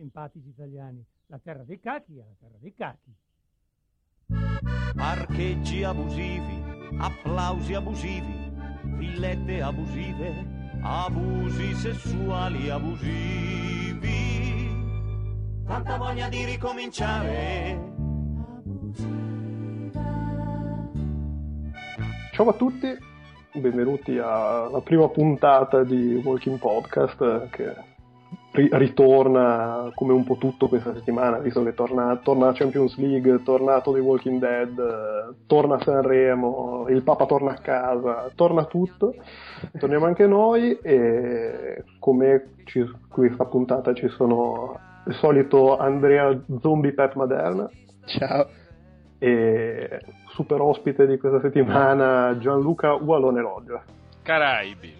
simpatici italiani. La terra dei cachi è la terra dei cachi. Parcheggi abusivi, applausi abusivi, villette abusive, abusi sessuali abusivi. Tanta voglia di ricominciare. Ciao a tutti, benvenuti alla prima puntata di Walking Podcast che ri- ritorna come un po' tutto questa settimana, visto che torna, torna la Champions League, tornato The Walking Dead, torna Sanremo, il Papa torna a casa, torna tutto, torniamo anche noi e come ci, questa puntata ci sono il solito Andrea Zombie Pep Maderna. Ciao. E super ospite di questa settimana Gianluca Ualone Loggia. Caraibi.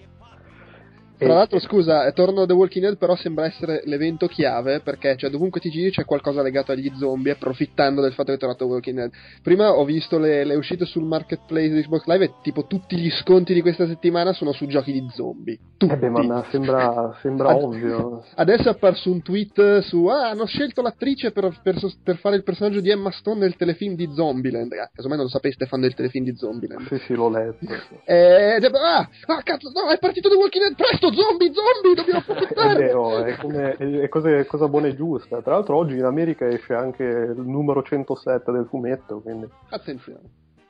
Tra l'altro, scusa, torno a The Walking Dead, però sembra essere l'evento chiave perché cioè, dovunque ti giri c'è qualcosa legato agli zombie, approfittando del fatto che è tornato The Walking Dead. Prima ho visto le, le uscite sul marketplace di Xbox Live e tipo tutti gli sconti di questa settimana sono su giochi di zombie. Tutti. Eh beh, ma sembra, sembra Ad- ovvio. Adesso è apparso un tweet su Ah, hanno scelto l'attrice per, per per fare il personaggio di Emma Stone nel telefilm di Zombieland. Ah, casomai non lo sapeste, fan del telefilm di Zombieland. Sì, sì, l'ho letto. Eh, ed è- ah, ah, cazzo, no, è partito The Walking Dead, presto, zombie, zombie, dobbiamo È approfittare. vero, è, come, è, è cosa, è cosa buona e giusta. Tra l'altro oggi in America esce anche il numero 107 del fumetto, quindi Attenzione.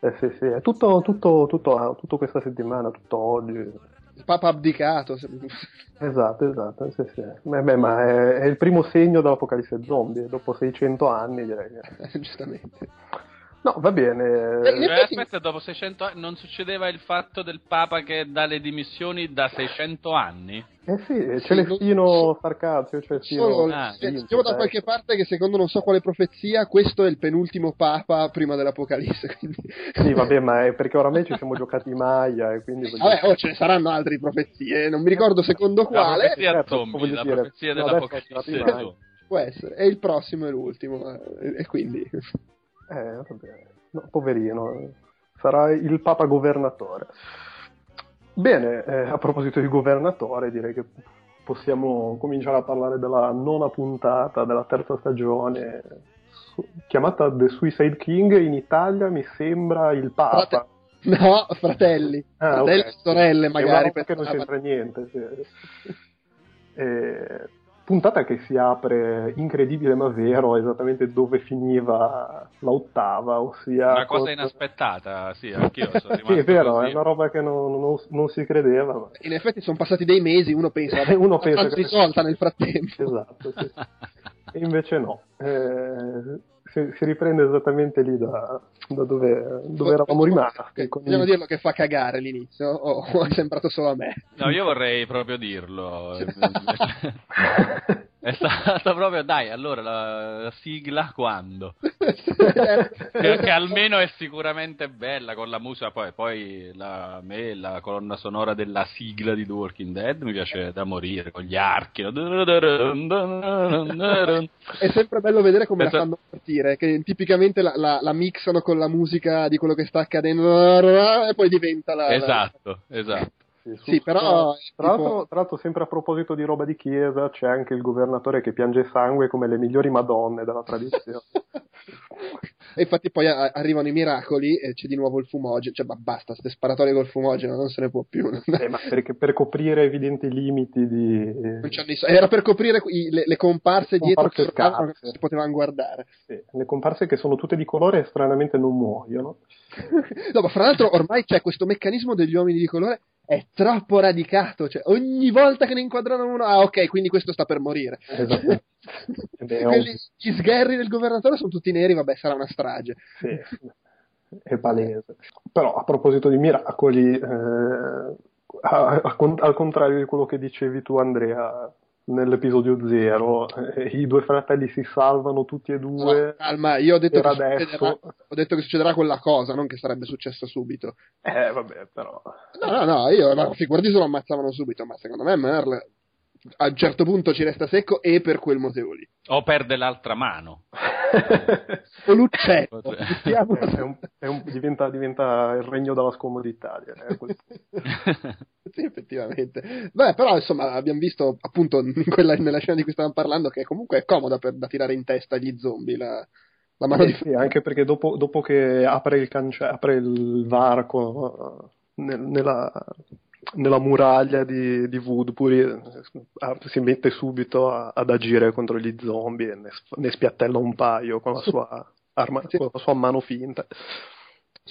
eh, sì, sì, è tutto, tutto, tutto, tutto questa settimana, tutto oggi. Il Papa abdicato. Esatto, esatto, sì, sì. Beh, beh, ma è, è il primo segno dell'apocalisse zombie, dopo 600 anni direi. Giustamente. No, va bene. Eh, Eh, effetti- aspetta, dopo 600 anni non succedeva il fatto del Papa che dà le dimissioni da 600 anni? Eh sì, Sì, Celestino Farcazio, Celestino... Solo, Ah, eh, leggevo da dai. qualche parte che secondo non so quale profezia, questo è il penultimo Papa prima dell'Apocalisse. Quindi... Sì, vabbè, ma è perché oramai ci siamo giocati i Maya e quindi... Vabbè, oh, ce ne saranno altre profezie, non mi ricordo secondo La quale. profezia Certo, zombie, voglio la dire, profezia no, dell'Apocalisse adesso è arrivato zombie. Può essere, e il prossimo è l'ultimo, eh, e quindi... Eh, vabbè. No, poverino, sarà il Papa governatore. Bene, eh, a proposito di governatore, direi che possiamo cominciare a parlare della nona puntata della terza stagione, su- chiamata The Suicide King. In Italia mi sembra il Papa. Frate- No, fratelli. Ah, fratelli ok. e sorelle, magari. che non c'entra niente. sì. Eh, puntata che si apre incredibile ma vero esattamente dove finiva la ottava, ossia... Una cosa con- inaspettata, sì, anch'io sono rimasto Sì, è vero, così. è una roba che non, non- non si credeva. Ma... In effetti sono passati dei mesi, uno pensa, uno pensa che- risolta nel frattempo. Esatto, sì. E invece no. Eh, si, si riprende esattamente lì da, da dove, dove eravamo rimasti. con Bisogna dirlo che fa cagare l'inizio, o o è sembrato solo a me? No, io vorrei proprio dirlo. È stato proprio, dai, allora la, la sigla quando? Che almeno è sicuramente bella con la musica, poi, poi la, a me la colonna sonora della sigla di The Walking Dead mi piace da morire, con gli archi. È sempre bello vedere come la Esatto. fanno partire, che tipicamente la, la- la mixano con la musica di quello che sta accadendo e poi diventa la... la- Esatto, esatto. Sì, però, Tra, tipo- l'altro, l'altro, sempre a proposito di roba di chiesa, c'è anche il governatore che piange sangue come le migliori madonne della tradizione. E infatti poi a- arrivano i miracoli e c'è di nuovo il fumogeno, cioè ma basta, ste sparatorie col fumogeno, non se ne può più. Eh, ma perché per coprire evidenti limiti di... I so- Era per coprire i- le, le comparse dietro Comparse che giocavano, che si potevano guardare. Sì, le comparse che sono tutte di colore e stranamente non muoiono. No, ma fra l'altro ormai c'è questo meccanismo degli uomini di colore è troppo radicato, cioè ogni volta che ne inquadrano uno, ah ok, quindi questo sta per morire. Esatto. Quelli- gli sgherri del governatore sono tutti neri, vabbè, sarà una strage. Sì, è palese. Però a proposito di miracoli, eh, a- a al contrario di quello che dicevi tu Andrea nell'episodio zero, eh, i due fratelli si salvano tutti e due. No, calma, io ho detto, che succederà, ho detto che succederà quella cosa, non che sarebbe successo subito. Eh vabbè, però... No, no, no, io, no, figurati se lo ammazzavano subito, ma secondo me Merle a un certo punto ci resta secco e per quel motivo lì. O perde l'altra mano. o l'uccello. è un, è un, diventa, diventa, il regno della scomodità. sì, effettivamente. Beh, però insomma abbiamo visto appunto quella, nella scena di cui stavamo parlando che comunque è comoda per, da tirare in testa agli zombie la, la mano sì, di... Sì, anche perché dopo, dopo che apre il, cance- apre il varco nel, nella nella muraglia di, di Woodbury eh, si mette subito a, ad agire contro gli zombie e ne, ne spiattella un paio con la sua, arma, con la sua mano finta.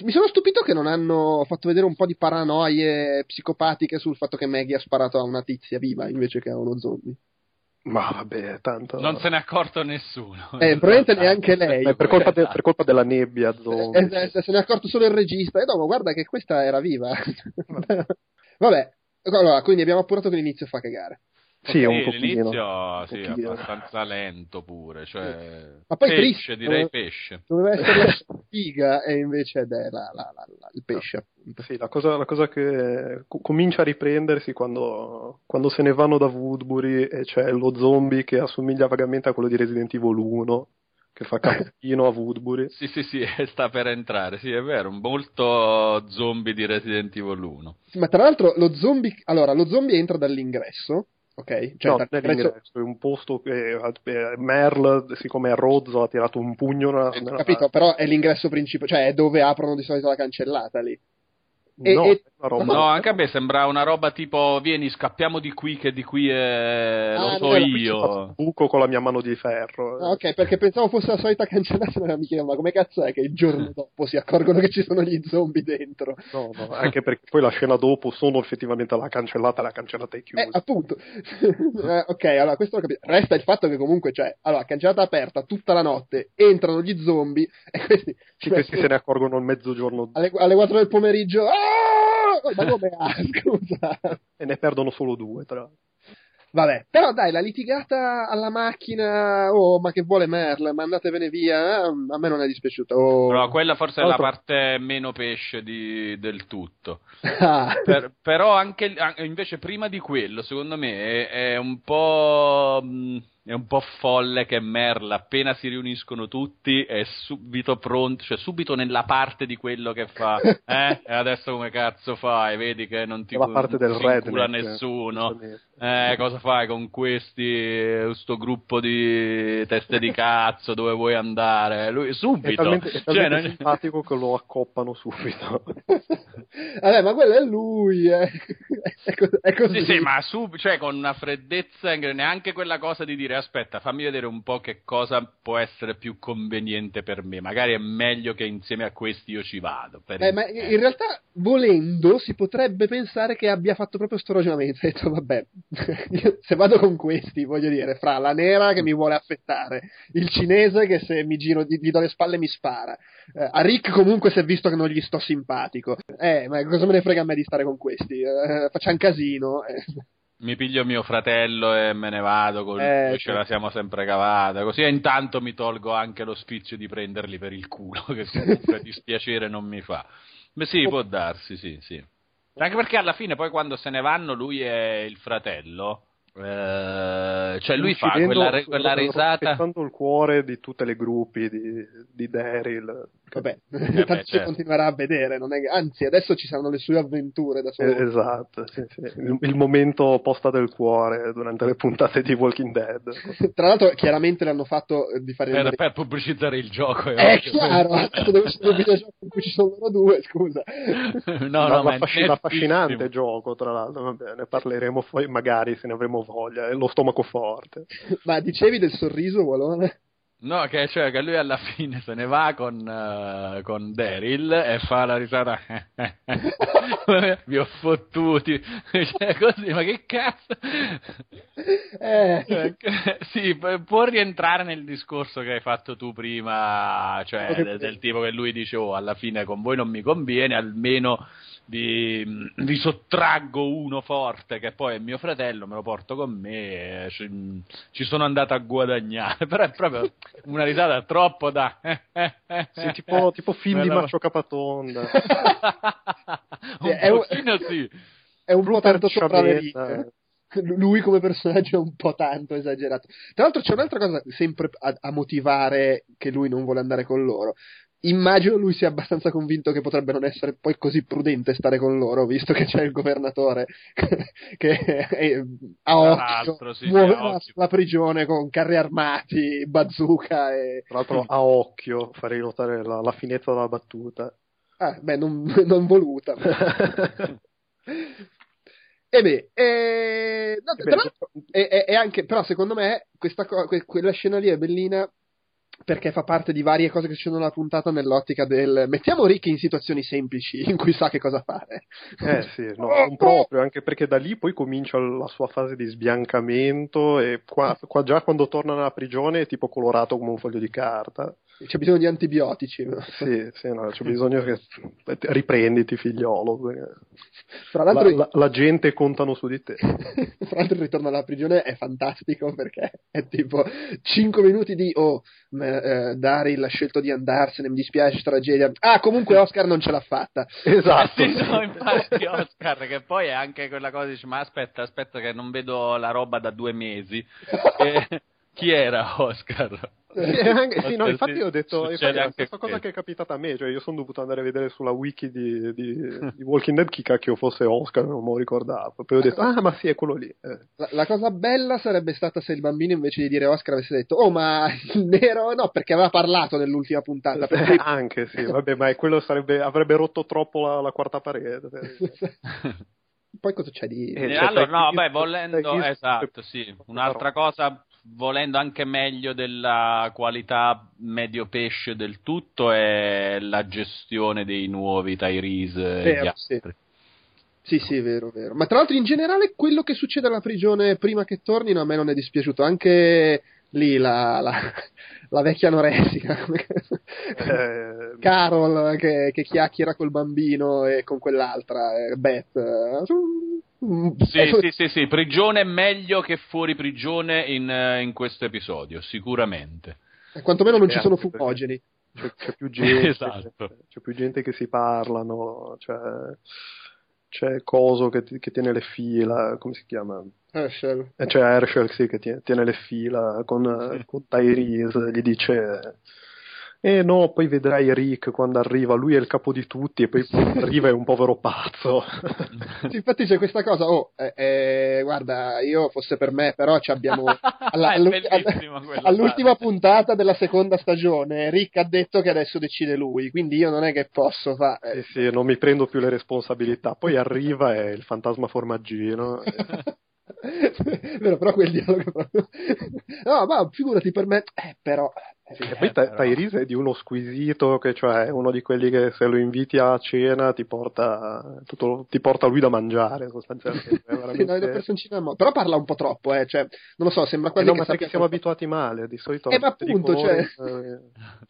Mi sono stupito che non hanno fatto vedere un po' di paranoie psicopatiche sul fatto che Maggie ha sparato a una tizia viva invece che a uno zombie. Ma vabbè, tanto. Non se ne è accorto nessuno. Eh, probabilmente neanche lei. Eh, per, colpa de, per, colpa della nebbia, zombie. Eh, eh, se ne è accorto solo il regista. E dopo, guarda che questa era viva. Vabbè, allora, quindi abbiamo appurato che l'inizio fa cagare. Sì, un l'inizio un sì, è abbastanza lento pure, cioè Ma poi pesce, triste, direi pesce. Doveva essere la figa e invece è la, la, la, il pesce. Appunto. Sì, la cosa, la cosa che co- comincia a riprendersi quando, quando, se ne vanno da Woodbury e c'è lo zombie che assomiglia vagamente a quello di Resident Evil 1 che fa cappino a Woodbury. sì, sì, sì, sta per entrare, sì, è vero, molto zombie di Resident Evil 1. Ma tra l'altro lo zombie, allora, lo zombie entra dall'ingresso, ok? Cioè, no, dall'ingresso è un posto che eh, Merle, siccome è rozzo, ha tirato un pugno nella, nella capito, però è l'ingresso principale, cioè è dove aprono di solito la cancellata lì. E, no, e... no, anche a me sembra una roba tipo vieni scappiamo di qui che di qui è... ah, lo so no, io. buco con la mia mano di ferro. Ah, ok perché pensavo fosse la solita cancellata ma mi chiedevo ma come cazzo è che il giorno dopo si accorgono che ci sono gli zombie dentro? No, no anche perché poi la scena dopo sono effettivamente la cancellata la cancellata è chiusa. Eh, appunto. Eh, ok allora questo lo capisco resta il fatto che comunque cioè allora cancellata aperta tutta la notte entrano gli zombie e questi, sì, questi se ne accorgono al mezzogiorno alle, alle 4 del pomeriggio ah! Ma come ha, scusa? E ne perdono solo due, tra l'altro. Vabbè, però dai, la litigata alla macchina, oh, ma che vuole Merle, ma andatevene via, eh? a me non è dispiaciuta. Oh. Però quella forse è la parte meno pesce di, del tutto. Ah. Per, però anche, invece prima di quello, secondo me, è, è un po'... Mh, è un po' folle che Merle, appena si riuniscono tutti, è subito pronto, cioè subito nella parte di quello che fa. Eh? E adesso come cazzo fai? Vedi che non ti, la parte del cura nessuno. Eh, cosa fai con questi, questo gruppo di teste di cazzo, dove vuoi andare? Lui subito. È talmente, è talmente cioè, simpatico che lo accoppano subito. Vabbè, ma quello è lui, eh. è, così. Sì, sì, ma sub, cioè con una freddezza, neanche quella cosa di dire aspetta, fammi vedere un po' che cosa può essere più conveniente per me. Magari è meglio che insieme a questi io ci vado. Eh, ma in realtà, volendo, si potrebbe pensare che abbia fatto proprio sto ragionamento. Ha detto, vabbè, se vado con questi, voglio dire, fra la nera che mi vuole affettare, il cinese che se mi giro, gli, gli do le spalle mi spara. Eh, a Rick comunque si è visto che non gli sto simpatico. Eh, ma cosa me ne frega a me di stare con questi? Eh, facciamo casino. Eh mi piglio mio fratello e me ne vado, con eh, ce la siamo sempre cavata, così e intanto mi tolgo anche lo spizio di prenderli per il culo, che comunque dispiacere non mi fa. Beh sì, può darsi, sì, sì. Anche perché alla fine poi quando se ne vanno lui e il fratello eh, cioè lui fa quella, quella risata. il cuore di tutte le gruppi di, di Daryl. Vabbè eh tanto certo. continuerà a vedere che, anzi adesso ci saranno le sue avventure da solo. Eh, esatto sì, sì. Il, il, momento posta del cuore durante le puntate di Walking Dead. Tra l'altro chiaramente l'hanno fatto eh, di fare per, per pubblicizzare il gioco è, è chiaro deve essere un videogioco in cui ci sono loro due scusa. No, no, ma è un affascinante gioco tra l'altro va bene parleremo poi magari se ne avremo voglia, è lo stomaco forte. Ma dicevi del sorriso, Walone? No, che, cioè, che lui alla fine se ne va con, uh, con Daryl e fa la risata. Vi ho fottuti. cioè, così, ma che cazzo? Eh. Cioè, sì, può rientrare nel discorso che hai fatto tu prima, cioè del, del tipo che lui dice, oh, alla fine con voi non mi conviene, almeno vi, vi, sottraggo uno forte che poi è mio fratello, me lo porto con me, ci, ci sono andato a guadagnare, però è proprio una risata troppo da... sì, tipo, tipo film di Marcio Capatonda. un è, pochino sì. È un po' tanto sopra le righe. lui come personaggio è un po' tanto esagerato. Tra l'altro c'è un'altra cosa sempre a, a motivare che lui non vuole andare con loro immagino lui sia abbastanza convinto che potrebbe non essere poi così prudente stare con loro, visto che c'è il governatore che è, a occhio sì, muove la, occhio. la, prigione con carri armati, bazooka e... Tra l'altro a occhio, farei notare la, la finezza della battuta. Ah, beh, non, non voluta. E beh, eh, no, e, e, e, anche, però secondo me questa quella scena lì è bellina perché fa parte di varie cose che succedono nella puntata nell'ottica del mettiamo Rick in situazioni semplici in cui sa che cosa fare. Eh sì, no, non proprio, anche perché da lì poi comincia la sua fase di sbiancamento e qua, qua già quando torna nella prigione è tipo colorato come un foglio di carta. C'è bisogno di antibiotici. No? Sì, sì, no, c'è bisogno che riprenditi figliolo. Tra l'altro la, la, la, gente contano su di te. Tra l'altro il ritorno alla prigione è fantastico perché è tipo 5 minuti di oh, eh, Daryl ha scelto di andarsene, mi dispiace, tragedia. Ah, comunque Oscar non ce l'ha fatta. Esatto. Eh sì, no, infatti Oscar, che poi è anche quella cosa, dice, ma aspetta, aspetta che non vedo la roba da due mesi. e, chi era Oscar? Sì, anche, sì, no, infatti ho detto infatti è la stessa cosa che è capitata a me, cioè io sono dovuto andare a vedere sulla wiki di, di, di Walking Dead chi cacchio fosse Oscar, non me lo ricordavo, poi ho detto ah ma sì è quello lì. Eh. La, la, cosa bella sarebbe stata se il bambino invece di dire Oscar avesse detto oh ma il nero no perché aveva parlato nell'ultima puntata. Eh, anche sì, vabbè ma quello sarebbe, avrebbe rotto troppo la, la quarta parete. poi cosa c'è di... Eh, allora, no, beh, volendo, esatto, sì. Un'altra cosa volendo anche meglio della qualità medio pesce del tutto è la gestione dei nuovi Tyrese vero, sì. sì sì vero vero. Ma tra l'altro in generale quello che succede alla prigione prima che tornino a me non è dispiaciuto. Anche lì la, la, la vecchia anoressica. Eh, Carol che, che, chiacchiera col bambino e con quell'altra eh, Beth sì, ecco. sì, sì, sì, prigione meglio che fuori prigione in, eh, in questo episodio, sicuramente. E quantomeno non ci sono fumogeni. C'è, c'è, più gente, esatto. c'è, c'è, più gente che si parlano, c'è, c'è Coso che, che, tiene le fila, come si chiama? Herschel. Eh, c'è Herschel sì, che tiene, tiene le fila con, sì. con Tyrese, gli dice eh no, poi vedrai Rick quando arriva, lui è il capo di tutti e poi arriva è un povero pazzo. sì, infatti c'è questa cosa, oh, eh, eh, guarda, io fosse per me, però ci abbiamo alla, all'ultima puntata della seconda stagione, Rick ha detto che adesso decide lui, quindi io non è che posso fare... Eh sì, non mi prendo più le responsabilità, poi arriva e il fantasma formaggino. Vero, però quel dialogo proprio... no, ma figurati per me, eh, però sì, e poi eh, t- Tyrese è di uno squisito, che cioè è uno di quelli che se lo inviti a cena ti porta, tutto, ti porta lui da mangiare sostanzialmente. sì, no, personcina, però parla un po' troppo, eh, cioè, non lo so, sembra quello eh no, che, che siamo abituati male, di solito... Eh, ma appunto, cioè, eh,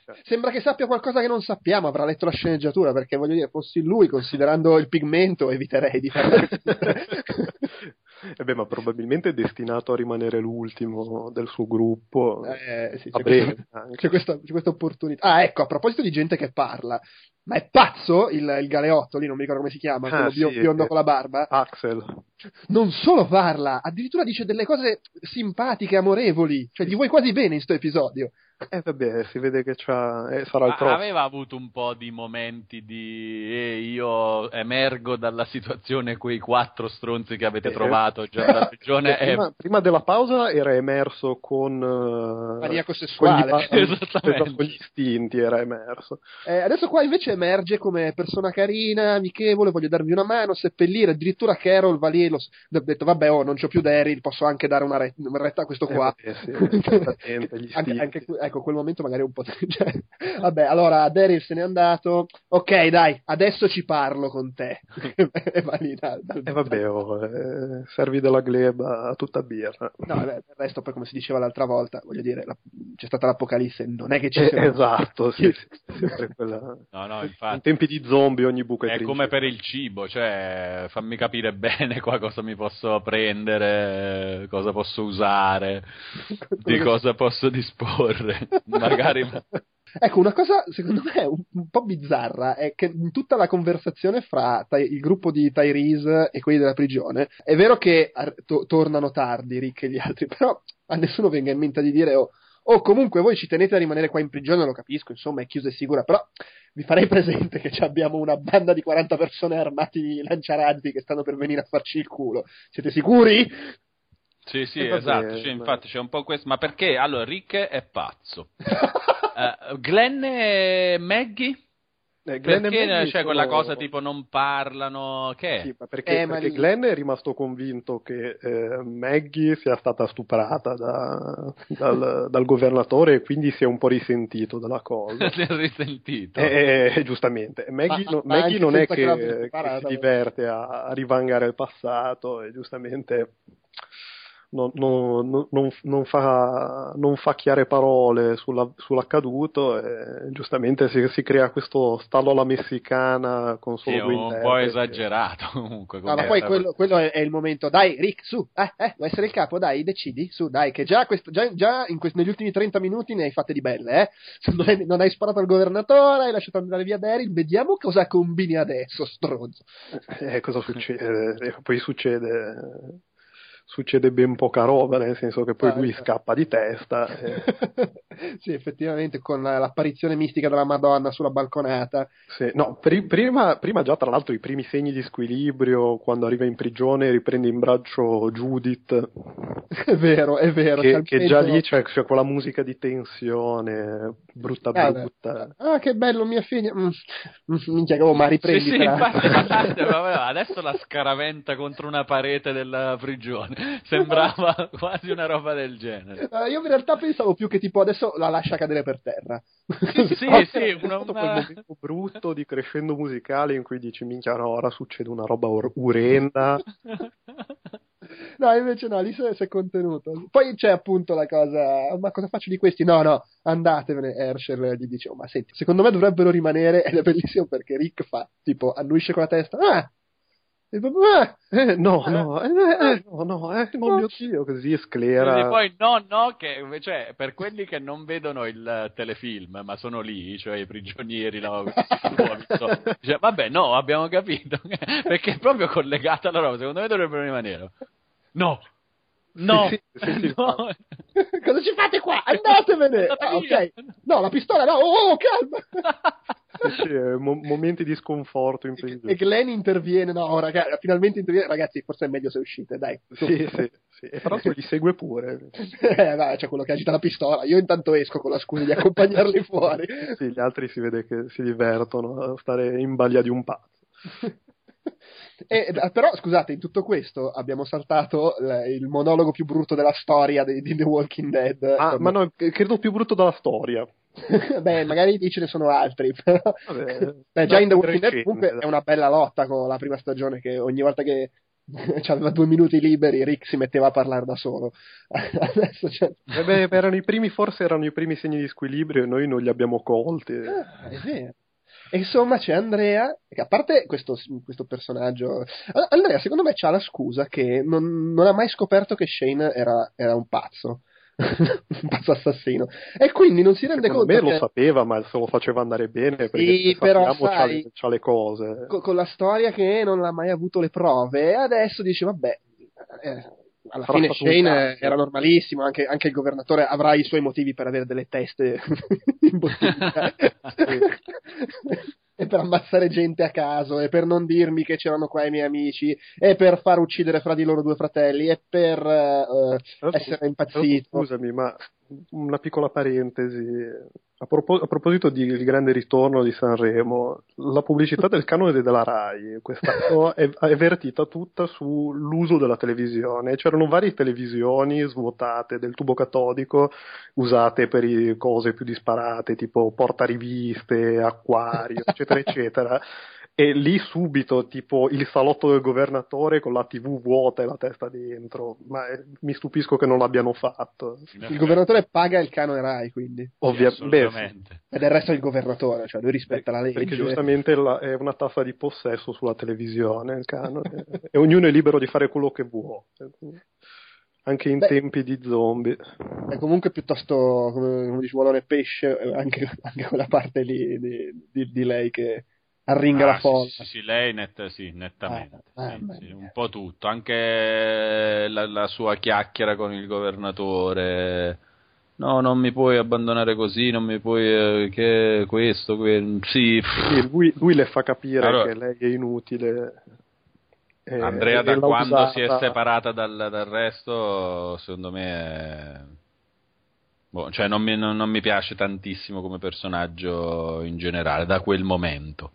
cioè... sembra che sappia qualcosa che non sappiamo, avrà letto la sceneggiatura, perché voglio dire, fossi lui, considerando il pigmento, eviterei di fare... Eh beh, ma probabilmente è destinato a rimanere l'ultimo del suo gruppo. Eh, sì, c'è, questa, c'è, questa, c'è, questa, opportunità. Ah, ecco, a proposito di gente che parla, ma è pazzo il, il galeotto lì, non mi ricordo come si chiama, ah, quello sì, biondo con la barba? Axel. Non solo parla, addirittura dice delle cose simpatiche, amorevoli, cioè gli vuoi quasi bene in questo episodio. Eh vabbè, si vede che c'ha, eh, sarà il prossimo. Aveva avuto un po' di momenti di eh, io emergo dalla situazione quei quattro stronzi che avete eh, trovato già dalla prigione. prima, e... prima, della pausa era emerso con uh, maniaco sessuale, con gli, con gli istinti era emerso. Eh, adesso qua invece emerge come persona carina, amichevole, voglio darvi una mano, seppellire, addirittura Carol va lì e lo, ha detto vabbè oh non c'ho più Daryl, posso anche dare una, re- una retta a questo eh, qua. Eh, sì, anche, anche, ecco, quel momento magari un po'. Cioè, vabbè, allora Daryl se n'è andato. Ok, dai, adesso ci parlo con te. e va lì da, da, e vabbè, oh, eh, servi della gleba a tutta birra. No, vabbè, il resto, poi, come si diceva l'altra volta, voglio dire, la, c'è stata l'apocalisse, non è che ci sia. Eh, esatto, sì, sì, quella... no, no, infatti. In tempi di zombie ogni buco è È come per il cibo, cioè fammi capire bene qua cosa mi posso prendere, cosa posso usare, di cosa posso disporre magari Ecco, una cosa secondo me un, un, po' bizzarra è che in tutta la conversazione fra il gruppo di Tyrese e quelli della prigione, è vero che to- tornano tardi Rick e gli altri, però a nessuno venga in mente di dire oh, oh, comunque voi ci tenete a rimanere qua in prigione, lo capisco, insomma è chiusa e sicura, però vi farei presente che abbiamo una banda di 40 persone armati lanciarazzi che stanno per venire a farci il culo. Siete sicuri? Sì, sì, esatto, cioè, infatti c'è un po' questo, ma perché? Allora, Rick è pazzo. uh, Glenn e Maggie? Eh, Glenn perché c'è cioè, quella cosa tipo non parlano? Che sì, perché, eh, perché gli... Glenn è rimasto convinto che eh, Maggie sia stata stuprata da, dal, dal, governatore e quindi si è un po' risentito della cosa. si è risentito. Eh, eh, giustamente. Maggie, ma, no, ma Maggie non è che, che si diverte a, a rivangare il passato e giustamente non, non, non, non, fa, non fa chiare parole sulla, sull'accaduto e giustamente si, si, crea questo stallo alla messicana con solo sì, due un po' esagerato comunque. No, ma poi quello, quello è, è, il momento, dai Rick, su, eh, eh, vuoi essere il capo, dai, decidi, su, dai, che già, questo, già, già quest, negli ultimi 30 minuti ne hai fatte di belle, eh? Non hai, non hai sparato al governatore, hai lasciato andare via Daryl, vediamo cosa combini adesso, stronzo. Eh, cosa succede? Eh, poi succede succede ben poca roba, nel senso che poi ah, lui ecco. scappa di testa. E... sì, effettivamente, con l'apparizione mistica della Madonna sulla balconata. Sì, no, pri- prima, prima, già tra l'altro i primi segni di squilibrio, quando arriva in prigione riprende in braccio Judith. è vero, è vero. Che, che già lì c'è, c'è, quella musica di tensione, brutta ah, brutta. Ah, che bello, mia figlia. Mm, mm minchia, oh, ma riprendi. Sì, sì, infatti, adesso la scaraventa contro una parete della prigione. Sembrava quasi una roba del genere. Uh, io in realtà pensavo più che tipo adesso la lascia cadere per terra. Sì, sì, sì una, una... quel momento brutto di crescendo musicale in cui dici minchia no, ora succede una roba or- urenda. no, invece no, lì si è contenuto. Poi c'è appunto la cosa, ma cosa faccio di questi? No, no, andatevene. Herschel gli dice, oh, ma senti, secondo me dovrebbero rimanere, ed è bellissimo perché Rick fa, tipo, annuisce con la testa, ah, e papà, eh, no, no, eh, eh, no, no, eh, oh mio Dio, così sclera. E poi no, no, che cioè, per quelli che non vedono il telefilm, ma sono lì, cioè i prigionieri, no, cioè, vabbè, no, abbiamo capito, perché è proprio collegata alla roba, secondo me dovrebbero rimanere. No, No, sì, sì, sì, no. cosa ci fate qua? Andatevene! Ah, ok, no, la pistola no, oh, oh calma! sì, mo- momenti di sconforto in E Glenn interviene, no, ragazzi, finalmente interviene, ragazzi, forse è meglio se uscite, dai. Sì, sì, sì. E però li segue pure. eh, vai, c'è quello che agita la pistola, io intanto esco con la scusa di accompagnarli fuori. sì, gli altri si vede che si divertono a stare in balia di un pazzo. E, eh, però, scusate, in tutto questo abbiamo saltato il monologo più brutto della storia di, di The Walking Dead. Ah, ma no, credo più brutto della storia. Beh, magari ce ne sono altri, però... Vabbè, Beh, già in The Walking Dead comunque è una bella lotta con la prima stagione che ogni volta che aveva due minuti liberi Rick si metteva a parlare da solo. Adesso c'è... eh beh, erano i primi forse erano i primi segni di squilibrio e noi non li abbiamo colti. Ah, è vero e insomma c'è Andrea, che a parte questo, questo personaggio, Andrea secondo me ha la scusa che non, non, ha mai scoperto che Shane era, era un pazzo. un pazzo assassino e quindi non si rende Secondo conto me che... lo sapeva ma se lo faceva andare bene perché sì, però, sai, c'ha, c'ha, le cose con, con, la storia che non ha mai avuto le prove e adesso dice vabbè eh, alla fine Shane era normalissimo, anche, anche, il governatore avrà i suoi motivi per avere delle teste in bottiglia. e per ammazzare gente a caso, e per non dirmi che c'erano qua i miei amici, e per far uccidere fra di loro due fratelli, e per uh, essere impazzito. Scusami, ma una piccola parentesi. A, propos- a proposito di, di, grande ritorno di Sanremo, la pubblicità del canone della RAI quest'anno è, è vertita tutta sull'uso della televisione. C'erano varie televisioni svuotate del tubo catodico usate per cose più disparate, tipo portariviste, acquario, eccetera, eccetera e lì subito tipo il salotto del governatore con la tv vuota e la testa dentro. Ma eh, mi stupisco che non l'abbiano fatto. Il governatore paga il canone Rai quindi. Ovviamente ed il resto è il governatore cioè lui rispetta la legge. Perché giustamente la, è una tassa di possesso sulla televisione il canone. E ognuno è libero di fare quello che vuole. Anche in Beh, tempi di zombie. È comunque piuttosto, come, come dici, vuole pesce, eh, anche, anche quella parte lì di, di, di lei che arringa Ah, la folla. Sì, sì, sì, lei net, sì, nettamente. Ah, sì, un po' tutto, anche la, la sua chiacchiera con il governatore. No, non mi puoi abbandonare così, non mi puoi... eh, che questo, que... sì. Sì, lui, lui le fa capire Allora- che lei è inutile. e- Andrea e da quando si è usata- separata dal, dal resto, secondo me... È... boh, cioè non mi, non- non mi piace tantissimo come personaggio in generale, da quel momento.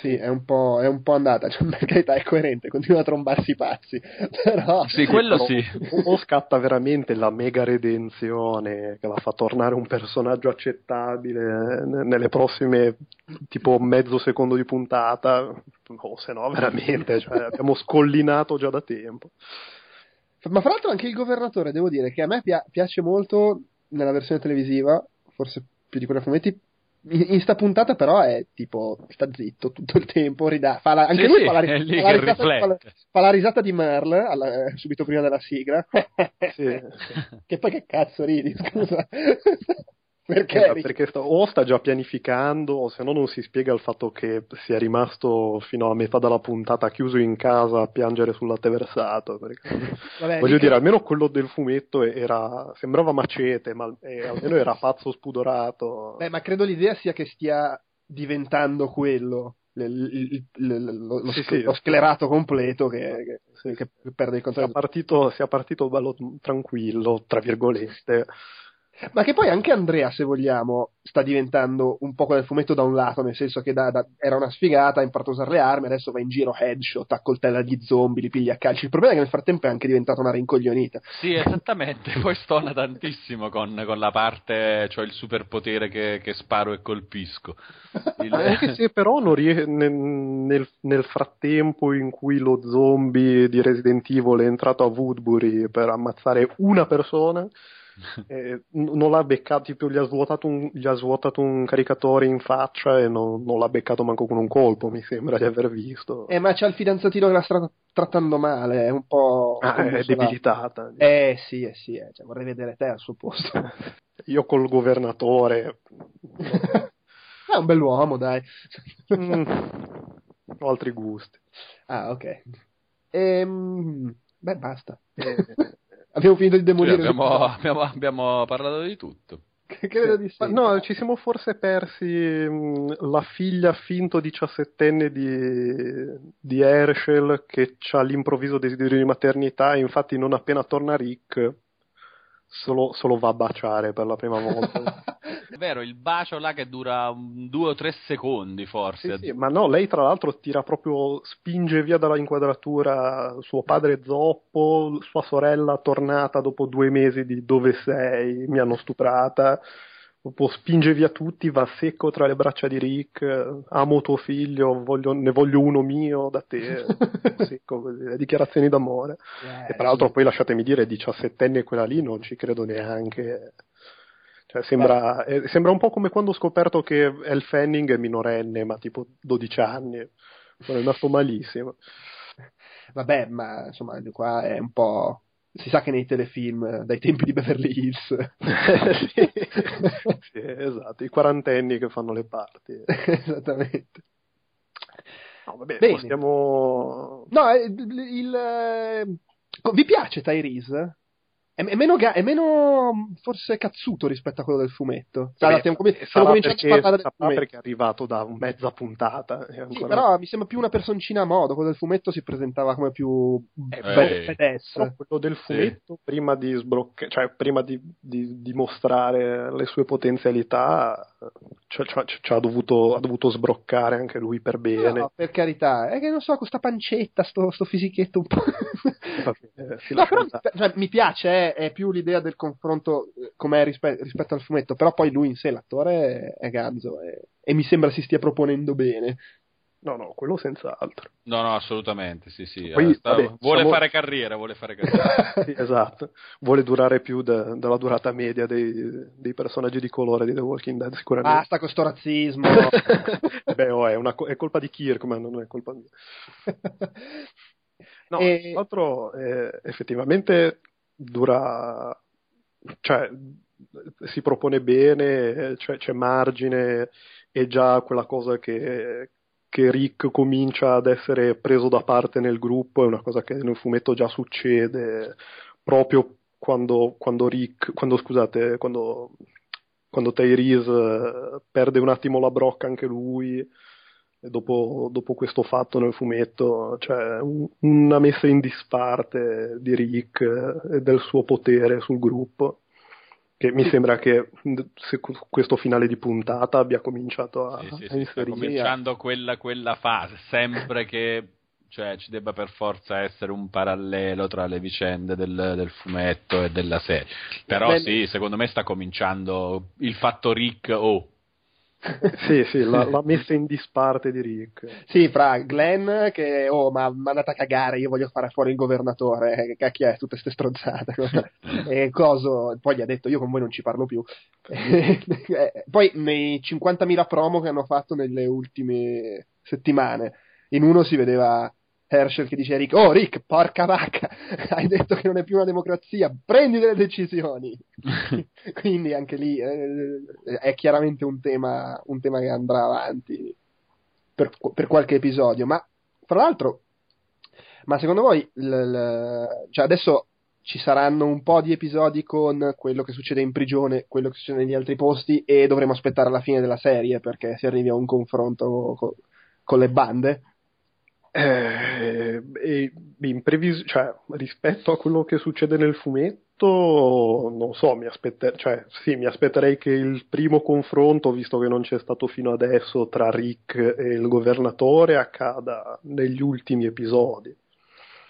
Sì, è un po', è un po' andata, cioè, per carità è coerente, continua a trombarsi i passi, però... Sì, quello però sì. O, scatta veramente la mega redenzione che la fa tornare un personaggio accettabile n- nelle prossime tipo mezzo secondo di puntata, o se no veramente, cioè, abbiamo scollinato già da tempo. Ma fra l'altro anche il governatore, devo dire che a me pia- piace molto nella versione televisiva, forse più di quella a fumetti. In, sta puntata però è tipo sta zitto tutto il tempo, rida- fa la, anche Sì, lui sì, fa, la, fa la risata, fa, fa la risata di Merle alla- subito prima della sigla. Sì. che poi che cazzo ridi, scusa. Perché? Eh, perché sta- o sta già pianificando, o se no non si spiega il fatto che sia rimasto fino a metà della puntata chiuso in casa a piangere sul latte versato. Vabbè, Voglio mica- dire, almeno quello del fumetto era, sembrava macete, ma eh, almeno era pazzo spudorato. Beh, ma credo l'idea sia che stia diventando quello, l- l- l- lo, lo Sì, sì. lo sclerato completo che, che- Sì, che perde il sia controllo. partito, sia partito bello tranquillo, tra virgolette. Ma che poi anche Andrea, se vogliamo, sta diventando un po' quel fumetto da un lato, nel senso che da- da- era una sfigata, ha imparato a usare le armi, adesso va in giro headshot, accoltella gli zombie, li piglia a calci. Il problema è che nel frattempo è anche diventata una rincoglionita. Sì, esattamente, poi stona tantissimo con, con la parte, cioè il superpotere che, che sparo e colpisco. Il- Anche se però non rie- nel, nel- nel frattempo in cui lo zombie di Resident Evil è entrato a Woodbury per ammazzare una persona, eh, non l'ha beccato, tipo, gli ha, svuotato un, gli ha svuotato un caricatore in faccia e non, non l'ha beccato manco con un colpo, mi sembra di aver visto. Eh, ma c'ha il fidanzatino che la sta trattando male, è un po'... Ah, è debilitata. Eh sì, eh sì, eh, cioè, vorrei vedere te al suo posto. Io col governatore È un bell'uomo, dai. mm, ho altri gusti. ah, ok. Ehm, beh, basta. Eh, Abbiamo finito di Sì, demolire. abbiamo, abbiamo- abbiamo parlato di tutto. Credo di sì. No, ci siamo forse persi mh, la figlia finto diciassettenne di, di Herschel che ha l'improvviso desiderio di maternità e infatti non appena torna Rick solo, solo va a baciare per la prima volta. È vero, il bacio là che dura due o tre secondi forse. Sì, sì, ma no, lei tra l'altro tira proprio, spinge via dalla inquadratura suo padre zoppo, sua sorella tornata dopo due mesi di dove sei, mi hanno stuprata, proprio spinge via tutti, va secco tra le braccia di Rick, amo tuo figlio, voglio- ne voglio uno mio da te, secco così, le dichiarazioni d'amore. Eh, E tra l'altro poi lasciatemi dire, diciassettenne quella lì non ci credo neanche. Cioè, sembra, eh, sembra un po' come quando ho scoperto che El Fanning è minorenne, ma tipo 12 anni. Sono rimasto malissimo. Vabbè, ma insomma, qua è un po'. Si sa che nei telefilm, eh, dai tempi di Beverly Hills. sì, sì, esatto, i quarantenni che fanno le parti. Esattamente. No, vabbè, Bene. possiamo... No, eh, il, il, eh, vi piace Tyrese? È, è meno, ga- è meno forse cazzuto rispetto a quello del fumetto. Allora, Vabbè, stiamo, com- sarà perché, a sarà perché è arrivato da mezza puntata. e Sì, ancora- però mi sembra più una personcina a modo. Quello del fumetto si presentava come più Eh, beh. Però quello del fumetto, prima di sbloccare, cioè prima di, di- di mostrare le sue potenzialità, cioè, cioè, cioè, ha, dovuto, ha dovuto sbroccare anche lui per bene. No, per carità, è che non so, questa pancetta, sto, sto fisichetto un po'. Eh, si no, però cioè, mi piace, eh, è più l'idea del confronto eh, com'è rispe- rispetto al fumetto, però poi lui in sé, l'attore, è, è ganzo e, e mi sembra si stia proponendo bene. No, no, quello senz'altro. No, no, assolutamente, sì, sì. Poi, eh, sta- vabbè, vuole siamo- fare carriera, vuole fare carriera. Sì, esatto. Vuole durare più de- della durata media dei, dei personaggi di colore di The Walking Dead, sicuramente. Basta con sto razzismo. Beh, oh, è, una è colpa di Kirkman, non è colpa mia. No, E- tra l'altro, eh, effettivamente dura, cioè si propone bene, cioè, c'è margine, è già quella cosa che, che Rick comincia ad essere preso da parte nel gruppo, è una cosa che nel fumetto già succede proprio quando, quando Rick, quando scusate, quando, quando Tyrese eh, perde un attimo la brocca anche lui, dopo, dopo questo fatto nel fumetto c'è cioè un, una messa in disparte di Rick eh, e del suo potere sul gruppo che mi sembra che questo finale di puntata abbia cominciato a, sì, sì, a inserire. cominciando quella, quella, fase, sempre che cioè, ci debba per forza essere un parallelo tra le vicende del, del fumetto e della serie. Però Beh, sì, secondo me sta cominciando il fatto Rick o... Oh, sì, sì, la, la, messa in disparte di Rick. Sì, fra Glenn che, oh, ma mandate a cagare, io voglio fare fuori il governatore, eh, che cacchio è, tutte queste stronzate. e coso, poi gli ha detto, io con voi non ci parlo più. Eh, poi nei 50.000 promo che hanno fatto nelle ultime settimane, in uno si vedeva Herschel che dice a Rick, oh Rick, porca vacca, hai detto che non è più una democrazia, prendi delle decisioni. Quindi anche lì eh, è chiaramente un tema, un tema, che andrà avanti per, per, qualche episodio. Ma fra l'altro, ma secondo voi, l, l, cioè adesso ci saranno un po' di episodi con quello che succede in prigione, quello che succede negli altri posti e dovremo aspettare la fine della serie perché si arrivi a un confronto con, con le bande? Eh, previs- cioè, rispetto a quello che succede nel fumetto, non so, mi, aspetter- cioè, sì, mi aspetterei che il primo confronto, visto che non c'è stato fino adesso tra Rick e il governatore, accada negli ultimi episodi.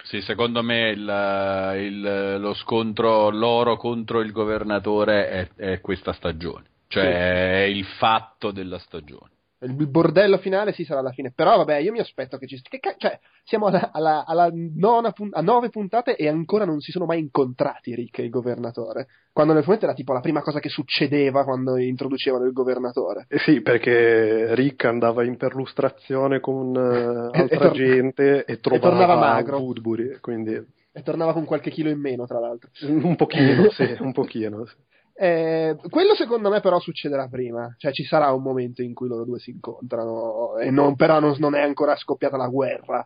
Sì, secondo me il, il, lo scontro loro contro il governatore è, è questa stagione, cioè sì. è il fatto della stagione. Il bordello finale sì sarà alla fine. Però vabbè, io mi aspetto che ci che, cioè, siamo alla, alla, alla nona, a nove puntate e ancora non si sono mai incontrati Rick e il governatore. Quando nel fumetto era tipo la prima cosa che succedeva quando introducevano il governatore. Eh sì, perché Rick andava in perlustrazione con uh, altra e tor- gente e trovava e tornava magro. Woodbury, quindi... E tornava con qualche chilo in meno, tra l'altro. Un pochino, sì, un pochino. Sì. Eh, quello secondo me però succederà prima, cioè ci sarà un momento in cui loro due si incontrano, e non, però non, non è ancora scoppiata la guerra.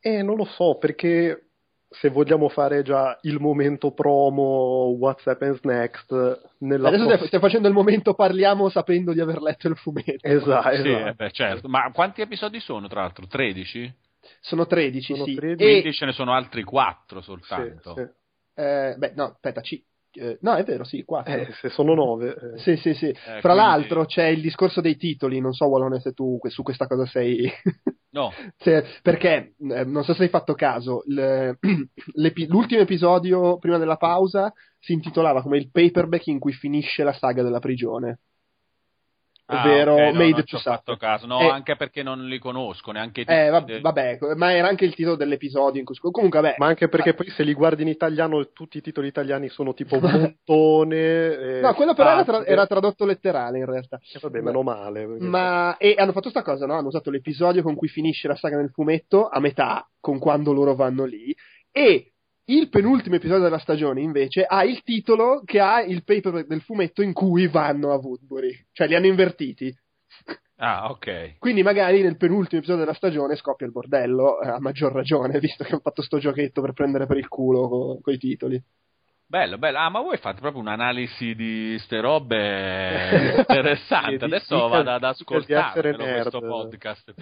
Eh, non lo so, perché se vogliamo fare già il momento promo What's Happens Next nella adesso post... stai facendo il momento parliamo sapendo di aver letto il fumetto esatto, sì, esatto. Beh, certo. ma quanti episodi sono tra l'altro? 13? sono 13 sono sì 13. E... quindi ce ne sono altri 4 soltanto sì, sì. Eh, beh no aspetta ci... Eh, no, è vero, sì, 4. Eh, se sono 9. Eh. Sì, sì, sì. Eh, Fra quindi... l'altro c'è il discorso dei titoli, non so Wallone se tu su questa cosa sei... No. se, perché, eh, non so se hai fatto caso, l'ultimo episodio prima della pausa si intitolava come il paperback in cui finisce la saga della prigione ovvero ah, okay, no, Made to fatto caso. No, eh, anche perché non li conosco neanche i eh, vabbè, vabbè, ma era anche il titolo dell'episodio in cui comunque vabbè. Ma anche perché poi se li guardi in italiano tutti i titoli italiani sono tipo montone No, quello però era, tra- era, tradotto letterale in realtà. Eh, vabbè, meno male. Ma e hanno fatto sta cosa, no? Hanno usato l'episodio con cui finisce la saga nel fumetto a metà con quando loro vanno lì e il penultimo episodio della stagione, invece, ha il titolo che ha il paper del fumetto in cui vanno a Woodbury. Cioè, li hanno invertiti. Ah, ok. Quindi magari nel penultimo episodio della stagione scoppia il bordello, eh, a maggior ragione, visto che hanno fatto sto giochetto per prendere per il culo con co- i titoli. Bello, bello. Ah, ma voi fate proprio un'analisi di ste robe interessante. Adesso vado ad ascoltare questo podcast.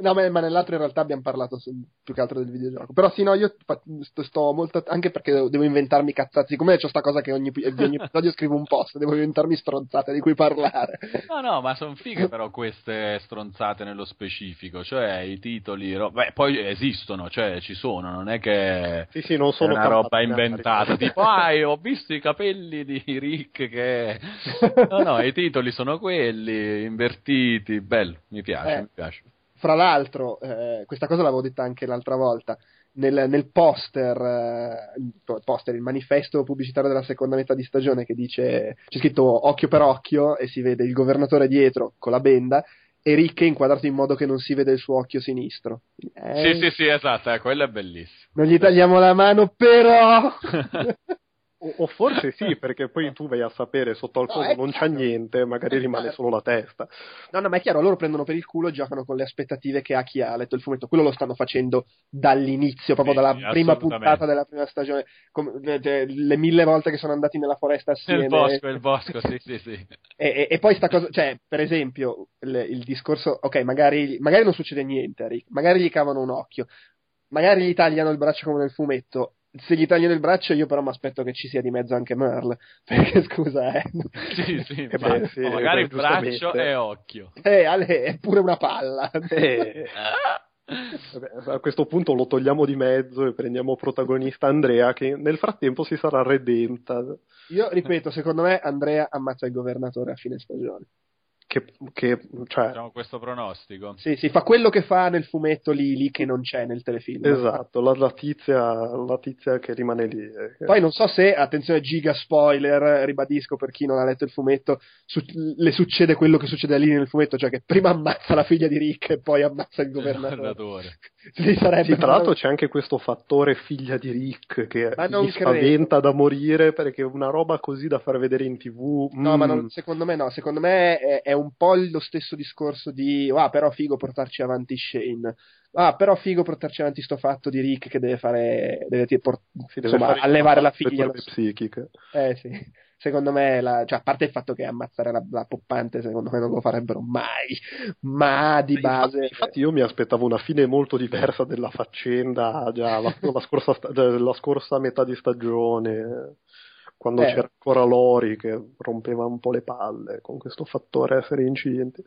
No, ma, ma, nell'altro in realtà abbiamo parlato su, più che altro del videogioco. Però sì, no, io sto, sto molto. Anche perché devo inventarmi cazzate. Siccome c'ho sta cosa che ogni, ogni episodio scrivo un post, devo inventarmi stronzate di cui parlare. No, no, ma sono fighe però queste stronzate nello specifico. Cioè, i titoli. Ro- beh, poi esistono, cioè ci sono, non è che. Sì, sì, non sono una roba inventata. tipo, ah, ho visto i capelli di Rick che. No, no, i titoli sono quelli, invertiti. Bello, mi piace, eh. mi piace. Fra l'altro, eh, questa cosa l'avevo detta anche l'altra volta, nel, nel poster, eh, poster, il manifesto pubblicitario della seconda metà di stagione che dice, c'è scritto occhio per occhio e si vede il governatore dietro con la benda e Rick è inquadrato in modo che non si vede il suo occhio sinistro. Eh, sì, sì, sì, esatto, eh, quello è bellissimo. Non gli tagliamo la mano, però... O, o, forse sì, perché poi tu vai a sapere sotto al fondo no, non c'è niente, magari rimane solo la testa. No, no, ma è chiaro, loro prendono per il culo e giocano con le aspettative che ha chi ha letto il fumetto. Quello lo stanno facendo dall'inizio, proprio sì, dalla prima puntata della prima stagione. Come, le, le, mille volte che sono andati nella foresta assieme. Il bosco, il bosco, sì, sì, sì. E, e, e, poi sta cosa, cioè, per esempio, il, il discorso, ok, magari, magari non succede niente, Rick, magari gli cavano un occhio, magari gli tagliano il braccio come nel fumetto se gli tagliano il braccio io però mi aspetto che ci sia di mezzo anche Merle perché scusa eh. Sì sì, eh beh, sì magari beh, braccio e occhio. Eh Ale è pure una palla. Eh. Vabbè, a questo punto lo togliamo di mezzo e prendiamo protagonista Andrea che nel frattempo si sarà redenta. Io ripeto secondo me Andrea ammazza il governatore a fine stagione che, che cioè... Facciamo questo pronostico. Sì, sì, fa quello che fa nel fumetto lì, lì che non c'è nel telefilm. Esatto, la, la, tizia, la tizia che rimane lì. Eh. Poi non so se, attenzione, giga spoiler, ribadisco per chi non ha letto il fumetto, su, le succede quello che succede lì nel fumetto, cioè che prima ammazza la figlia di Rick e poi ammazza il governatore. Sì, sarebbe tra l'altro c'è anche questo fattore figlia di Rick che mi spaventa da morire perché una roba così da far vedere in tv... No, mm. ma non, secondo me no, secondo me è, è un po' lo stesso discorso di ah però figo portarci avanti Shane. Ah però figo portarci avanti sto fatto di Rick che deve fare deve, port- deve insomma, allevare la figlia psichica eh sì secondo me la, cioè, a parte il fatto che ammazzare la, la, poppante secondo me non lo farebbero mai ma di base infatti, infatti io mi aspettavo una fine molto diversa della faccenda già la, la, scorsa, la scorsa metà di stagione quando eh. c'era ancora Lori che rompeva un po' le palle con questo fattore essere incidenti.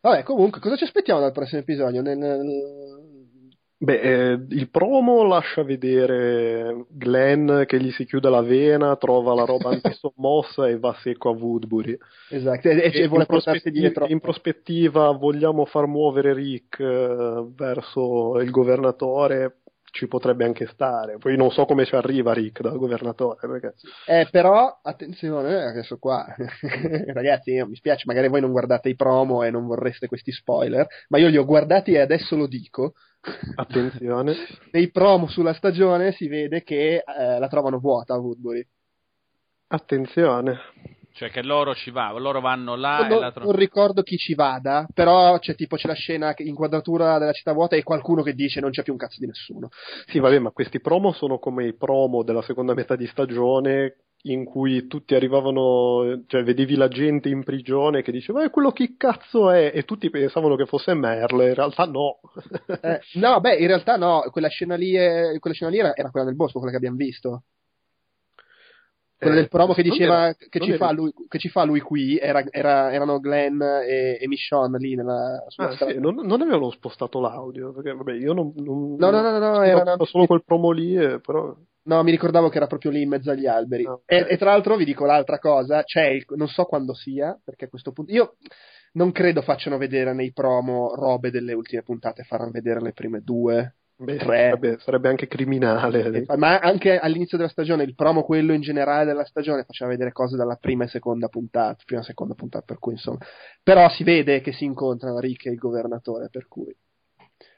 Vabbè, comunque, cosa ci aspettiamo dal prossimo episodio? Nel, nel... Beh, eh, il promo lascia vedere Glenn che gli si chiude la vena, trova la roba antisommossa e va secco a Woodbury. Esatto, e, e, e vuole portarsi dietro. In prospettiva vogliamo far muovere Rick eh, verso il governatore ci potrebbe anche stare. Poi non so come ci arriva Rick dal governatore. Perché... Eh, però, attenzione, adesso qua, ragazzi, mi spiace, magari voi non guardate i promo e non vorreste questi spoiler, ma io li ho guardati e adesso lo dico. Attenzione. Nei promo sulla stagione si vede che eh, la trovano vuota a Woodbury. Attenzione. Cioè che loro ci vanno, loro vanno là non, e la trovano. Non ricordo chi ci vada, però c'è tipo c'è la scena inquadratura della città vuota e qualcuno che dice non c'è più un cazzo di nessuno. Sì, vabbè, ma questi promo sono come i promo della seconda metà di stagione in cui tutti arrivavano, cioè vedevi la gente in prigione che diceva, eh, quello chi cazzo è? E tutti pensavano che fosse Merle, in realtà no. eh, no, beh, in realtà no, quella scena lì, è, quella scena lì era, era, quella del bosco, quella che abbiamo visto quello del promo che diceva che, ci fa lui, che ci fa lui qui era, era, erano Glenn e, e Michonne lì nella ah, sì, non, non, avevano spostato l'audio perché vabbè io non, non no no no, no, era solo quel promo lì eh, però No, mi ricordavo che era proprio lì in mezzo agli alberi. Okay. e, e, tra l'altro vi dico l'altra cosa, c'è il, non so quando sia, perché a questo punto io non credo facciano vedere nei promo robe delle ultime puntate, faranno vedere le prime due Beh, sarebbe, sarebbe, anche criminale. Ma anche all'inizio della stagione, il promo, quello in generale della stagione, faceva vedere cose dalla prima e seconda puntata, prima e seconda puntata, per cui insomma. Però si vede che si incontrano Rick e il governatore, per cui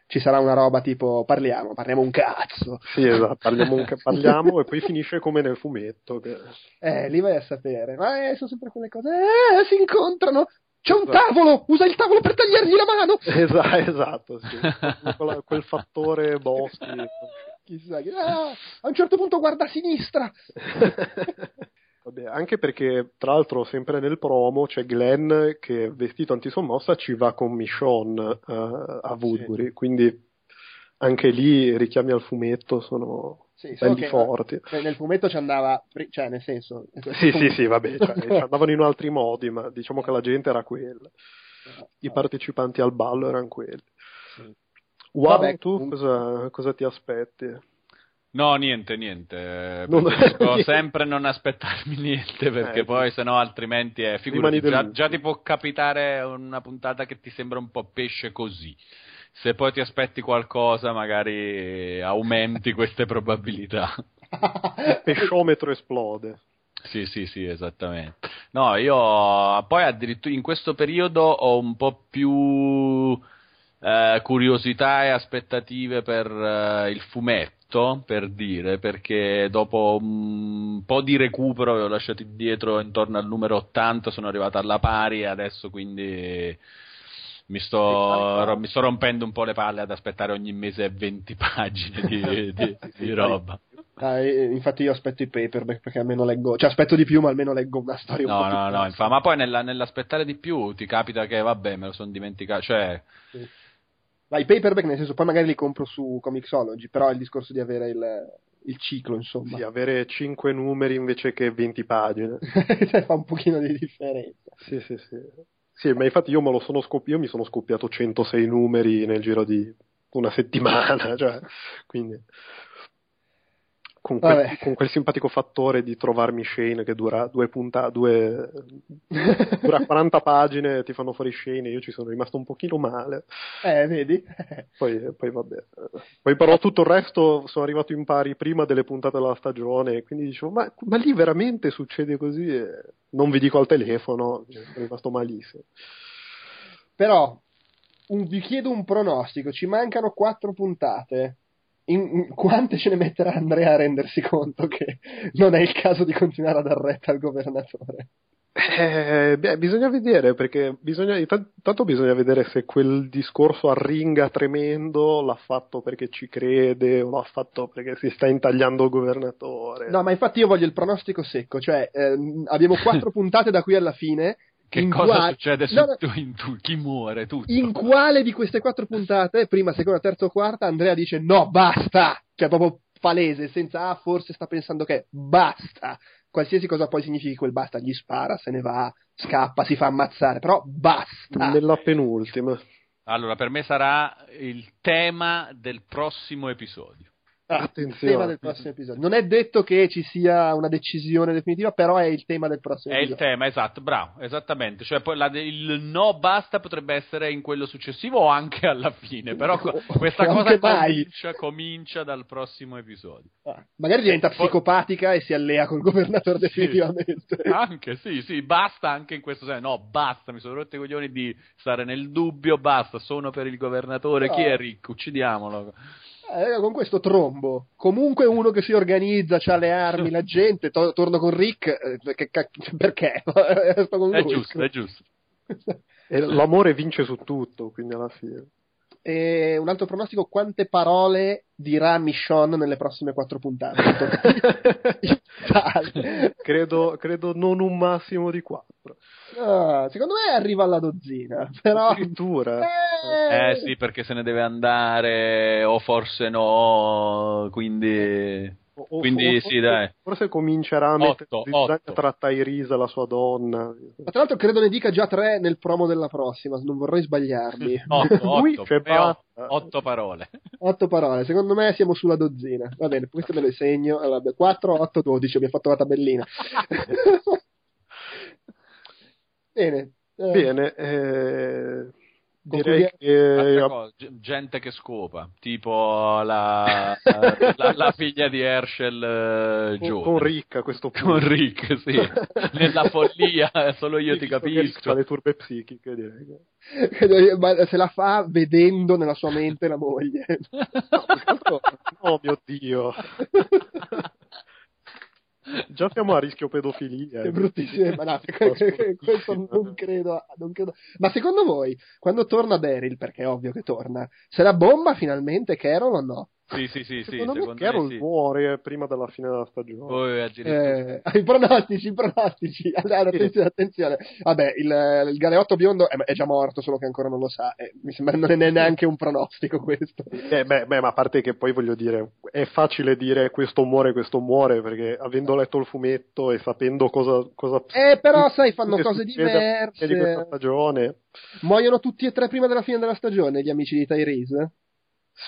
ci sarà una roba tipo parliamo, parliamo un cazzo. Sì, esatto, parliamo, un ca- parliamo e poi finisce come nel fumetto. Che... Eh, lì vai a sapere. Ma eh, sono sempre quelle cose, eh, si incontrano, c'è un tavolo! Usa il tavolo per tagliargli la mano! Esatto, esatto sì. quel, quel fattore boschi. Chissà. Ah, a un certo punto guarda a sinistra! Vabbè, anche perché, tra l'altro, sempre nel promo c'è Glenn che vestito antisommossa ci va con Michonne uh, a Woodbury, sì. quindi anche lì richiami al fumetto sono sì, belli forti. Cioè, nel fumetto ci andava, cioè nel senso... Sì, sì, sì, vabbè, cioè, ci andavano in altri modi, ma diciamo che la gente era quella. I partecipanti al ballo erano quelli. Wow, vabbè, tu cosa, cosa ti aspetti? No, niente, niente. Devo sempre non aspettarmi niente perché eh, poi sennò altrimenti è figurati, già, già, ti può capitare una puntata che ti sembra un po' pesce così se poi ti aspetti qualcosa magari aumenti queste probabilità. Il pesciometro esplode. Sì, sì, sì, esattamente. No, io poi addirittura in questo periodo ho un po' più eh, curiosità e aspettative per eh, il fumetto, per dire, perché dopo un po' di recupero ho lasciato indietro intorno al numero 80, sono arrivato alla pari e adesso quindi mi sto, mi sto, rompendo un po' le palle ad aspettare ogni mese 20 pagine di, di, di roba. Ah, infatti io aspetto i paperback perché almeno leggo, cioè aspetto di più ma almeno leggo una storia no, un po' No, no, no, ma poi nella, nell'aspettare di più ti capita che vabbè me lo sono dimenticato, cioè... Sì. Ma i paperback nel senso poi magari li compro su Comixology, però è il discorso di avere il, il ciclo insomma. Sì, avere 5 numeri invece che 20 pagine. cioè, fa un pochino di differenza. Sì, sì, sì. Sì, ma infatti io, me scoppi- io mi sono scoppiato 106 numeri nel giro di una settimana, cioè, quindi con quel, con quel, simpatico fattore di trovarmi Shane che dura due puntate, due, dura 40 pagine, ti fanno fuori Shane, io ci sono rimasto un pochino male. Eh, vedi? poi, poi vabbè. Poi però tutto il resto sono arrivato in pari prima delle puntate della stagione, quindi dicevo, ma, ma lì veramente succede così? E non vi dico al telefono, sono rimasto malissimo. Però, un, vi chiedo un pronostico, ci mancano quattro puntate in, quante ce ne metterà Andrea a rendersi conto che non è il caso di continuare a dar retta al governatore? Eh, beh, bisogna vedere perché bisogna, intanto bisogna vedere se quel discorso arringa tremendo l'ha fatto perché ci crede o l'ha fatto perché si sta intagliando il governatore. No, ma infatti io voglio il pronostico secco, cioè ehm, abbiamo quattro puntate da qui alla fine che in cosa quale... succede su no, no. Tu, chi muore? Tutto. In quale di queste quattro puntate, prima, seconda, terza o quarta, Andrea dice no, basta! Cioè proprio palese, senza ah, forse sta pensando che basta. Qualsiasi cosa poi significhi quel basta, gli spara, se ne va, scappa, si fa ammazzare, però basta. Nella penultima. Allora, per me sarà il tema del prossimo episodio. Ah, Attenzione. tema del prossimo episodio. Non è detto che ci sia una decisione definitiva, però è il tema del prossimo è episodio. È il tema, esatto, bravo, esattamente. Cioè, poi la, il no basta potrebbe essere in quello successivo o anche alla fine, però questa cosa comincia, comincia, dal prossimo episodio. Ah, magari diventa psicopatica e si allea col governatore definitivamente. Sì. Anche, sì, sì, basta anche in questo senso. No, basta, mi sono rotto i coglioni di stare nel dubbio, basta, sono per il governatore, no. chi è ricco, uccidiamolo. Eh, con questo trombo. Comunque uno che si organizza, ha le armi, la gente, to- torno con Rick, eh, che, che, perché? Sto con è lui. giusto, è giusto. e l'amore vince su tutto, quindi alla fine. E un altro pronostico, quante parole dirà Michonne nelle prossime quattro puntate? credo, credo non un massimo di quattro. Ah, secondo me arriva alla dozzina, però... Addirittura. Eh... eh sì, perché se ne deve andare, o forse no, quindi... O, Quindi forse, sì, dai. Forse comincerà a mettere tra Tyrese e la sua donna. Ma tra l'altro credo ne dica già tre nel promo della prossima, non vorrei sbagliarmi. otto, Lui otto, otto, otto parole. Otto parole, secondo me siamo sulla dozzina. Va bene, questo me lo segno. Allora, 4, 8, 12, mi ha fatto la tabellina. bene. Eh. Bene, eh Direi che... Cosa, gente che scopa, tipo la, la, la figlia di Herschel uh, con, con Rick a questo punto. Con Rick, sì. Nella follia, solo io ti capisco. Fa le turbe psichiche, direi. Ma se la fa vedendo nella sua mente la moglie. No, oh mio Dio. Già siamo a rischio pedofilia. È bruttissimo, ma no, questo non credo, non credo, Ma secondo voi, quando torna Daryl, perché è ovvio che torna, se la bomba finalmente Carol o no? Sì, sì, sì, secondo sì, me secondo Carol sì. muore prima della fine della stagione. Poi, eh, I pronostici, i pronostici. Allora, attenzione, attenzione. Vabbè, il, il galeotto biondo è, è, già morto, solo che ancora non lo sa. Eh, mi sembra non è neanche un pronostico questo. Eh, beh, beh, ma a parte che poi voglio dire, è facile dire questo muore, questo muore, perché avendo letto il fumetto e sapendo cosa... cosa eh, però sai, fanno cose diverse. Di questa stagione. Muoiono tutti e tre prima della fine della stagione, gli amici di Tyrese?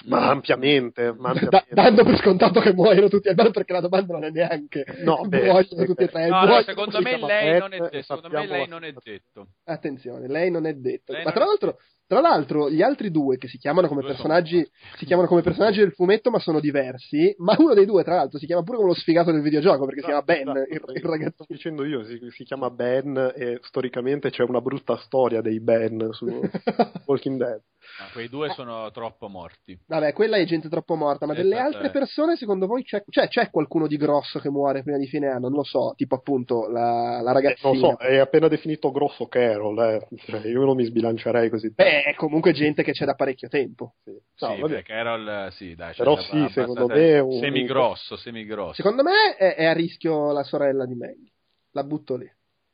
Ma ampiamente, ma ampiamente. Da, dando per scontato che muoiono tutti e tre perché la domanda non è neanche no, beh, muoiono tutti e tre no, no, secondo, me lei, non è detto, secondo me lei non è detto attenzione lei non è detto lei ma tra l'altro Tra l'altro, gli altri due che si chiamano come personaggi, si chiamano come personaggi del fumetto, ma sono diversi. Ma uno dei due, tra l'altro, si chiama pure come lo sfigato del videogioco perché si chiama Ben. Esatto, il, il ragazzo. Sto dicendo io, si, si, chiama Ben e storicamente c'è una brutta storia dei Ben su Walking Dead. No, quei due sono troppo morti. Vabbè, quella è gente troppo morta, ma delle esatto, altre persone, secondo voi c'è, cioè, c'è, qualcuno di grosso che muore prima di fine anno? Non lo so, tipo appunto la, la ragazzina. Eh, non so, è appena definito grosso Carol, eh. cioè, io non mi sbilancerei così. Beh, è comunque gente che c'è da parecchio tempo. Sì, no, sì beh, Carol, sì, dai. Però sì, secondo me è un... Semigrosso, semigrosso. Secondo me è, è a rischio la sorella di Maggie. La butto lì.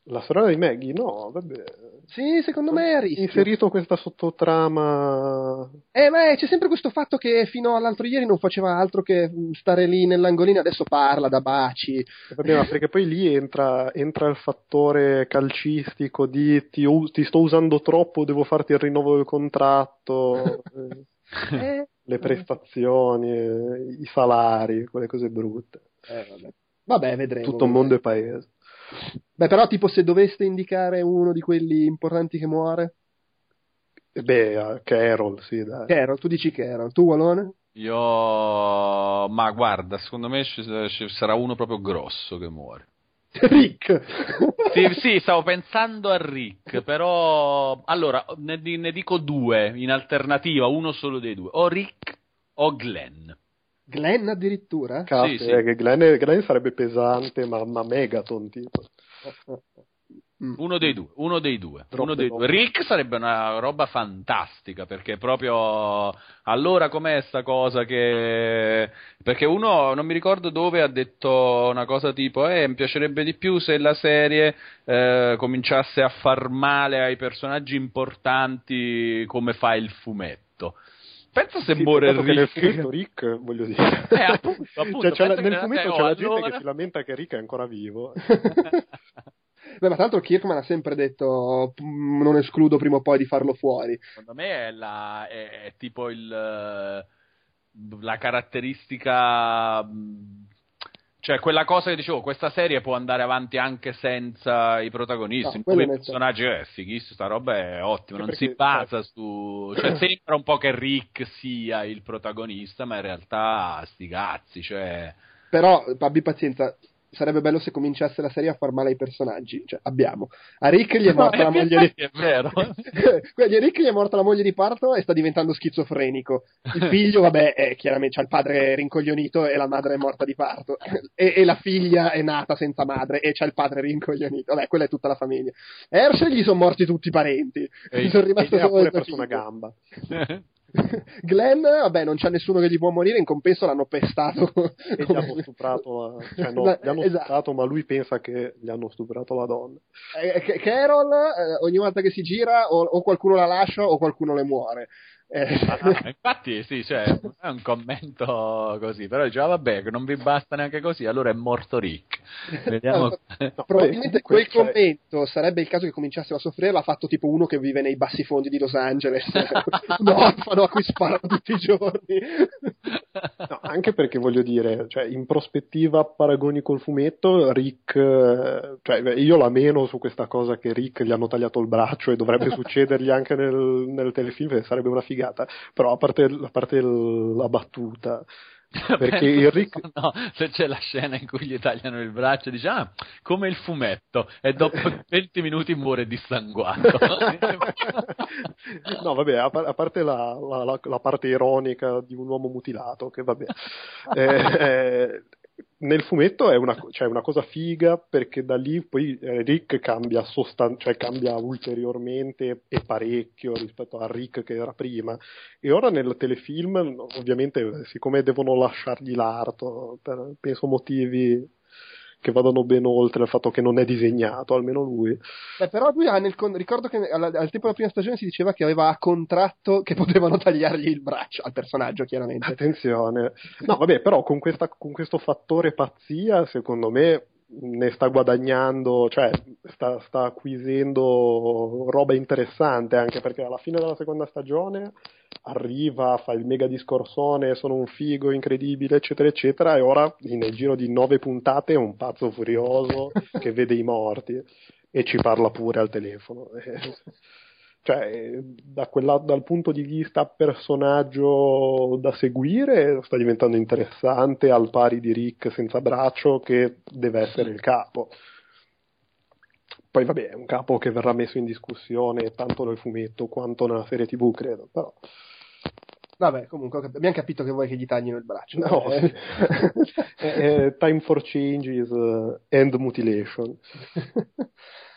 La sorella di Maggie? No, vabbè. Sì, secondo me è a rischio. Inserito questa sottotrama. Eh, ma c'è sempre questo fatto che fino all'altro ieri non faceva altro che stare lì nell'angolino, adesso parla da baci. Eh, vabbè, ma perché poi lì entra, entra, il fattore calcistico di ti, ti, sto usando troppo, devo farti il rinnovo del contratto. eh, le prestazioni, i salari, quelle cose brutte. Eh, vabbè. vabbè, vedremo. Tutto il mondo è paese. Beh, però, tipo, se doveste indicare uno di quelli importanti che muore? Beh, uh, Carol, sì, dai. Carol, tu dici Carol. Tu, Walone? Io... Ma guarda, secondo me ci, ci sarà uno proprio grosso che muore. Rick! sì, sì, stavo pensando a Rick, però... Allora, ne, ne dico due in alternativa, uno solo dei due. O Rick o Glenn. Glenn addirittura? Cazzo, sì, sì. Eh, Glenn, Glenn, sarebbe pesante, ma, ma Megaton tipo. Mm. Uno dei due, uno dei due, uno dei due. Rick sarebbe una roba fantastica perché proprio allora com'è sta cosa che perché uno non mi ricordo dove ha detto una cosa tipo eh mi piacerebbe di più se la serie eh, cominciasse a far male ai personaggi importanti come fa il fumetto. Pensa se sì, muore Rick. nel fumetto Rick, voglio dire. Eh, appunto, appunto, cioè, nel fumetto c'è la gente che si lamenta che Rick è ancora vivo. Beh, ma tra l'altro Kirkman ha sempre detto non escludo prima o poi di farlo fuori. Secondo me è, la, è, è tipo il, la caratteristica cioè, quella cosa che dicevo, questa serie può andare avanti anche senza i protagonisti. No, come personaggi è fighissimo, sta roba è ottima. Non perché, si basa su. Cioè, sembra un po' che Rick sia il protagonista, ma in realtà sti cazzi. Cioè... Però, abbi pazienza, sarebbe bello se cominciasse la serie a far male ai personaggi. Cioè, abbiamo a Rick gli è morta no, la moglie di è vero. Quindi a Rick gli è morta la moglie di parto e sta diventando schizofrenico. Il figlio, vabbè, è chiaramente c'ha il padre rincoglionito e la madre è morta di parto. E, e la figlia è nata senza madre e c'ha il padre rincoglionito. Vabbè, quella è tutta la famiglia. Hershey gli sono morti tutti i parenti. E sono rimasto solo pure perso una gamba. Glenn, vabbè, non c'è nessuno che gli può morire, in compenso l'hanno pestato. E gli hanno stuprato, cioè no, gli hanno esatto. stuprato, ma lui pensa che gli hanno stuprato la donna. Eh, Carol, eh, ogni volta che si gira, o, o, qualcuno la lascia o qualcuno le muore. Eh. Ah, infatti, sì, cioè, è un commento così, però diceva, ah, vabbè, che non vi basta neanche così, allora è morto Rick. Vediamo. No, probabilmente quel cioè... commento sarebbe il caso che cominciassero a soffrire, l'ha fatto tipo uno che vive nei bassi fondi di Los Angeles, un orfano a cui sparano tutti i giorni. Anche perché voglio dire, cioè, in prospettiva paragoni col fumetto, Rick, cioè, io la meno su questa cosa che Rick gli hanno tagliato il braccio e dovrebbe succedergli anche nel, nel telefilm, sarebbe una figata figata, però a parte, a parte la battuta, perché il Rick... no, se c'è la scena in cui gli tagliano il braccio dice ah come il fumetto e dopo 20 minuti muore dissanguato. No vabbè a, a parte la, la, la, parte ironica di un uomo mutilato che vabbè. Eh, eh, nel fumetto è una, cioè una, cosa figa perché da lì poi eh, Rick cambia, sostan- cioè cambia ulteriormente e parecchio rispetto a Rick che era prima. E ora nel telefilm ovviamente siccome devono lasciargli l'arto per penso motivi che vadano ben oltre il fatto che non è disegnato, almeno lui. Beh, però lui ha nel con- ricordo che al, al tempo della prima stagione si diceva che aveva a contratto che potevano tagliargli il braccio al personaggio, chiaramente. Attenzione. No, vabbè, però con, questa, con questo fattore pazzia, secondo me ne sta guadagnando, cioè sta, sta, acquisendo roba interessante anche perché alla fine della seconda stagione arriva, fa il mega discorsone, sono un figo incredibile, eccetera, eccetera, e ora nel giro di nove puntate è un pazzo furioso che vede i morti e ci parla pure al telefono. cioè, da quella, dal punto di vista personaggio da seguire, sta diventando interessante al pari di Rick senza braccio che deve essere il capo. Poi vabbè, è un capo che verrà messo in discussione tanto nel fumetto quanto nella serie TV, credo, però... Vabbè, comunque abbiamo capito che vuoi che gli taglino il braccio. No, eh. eh, time for changes and mutilation.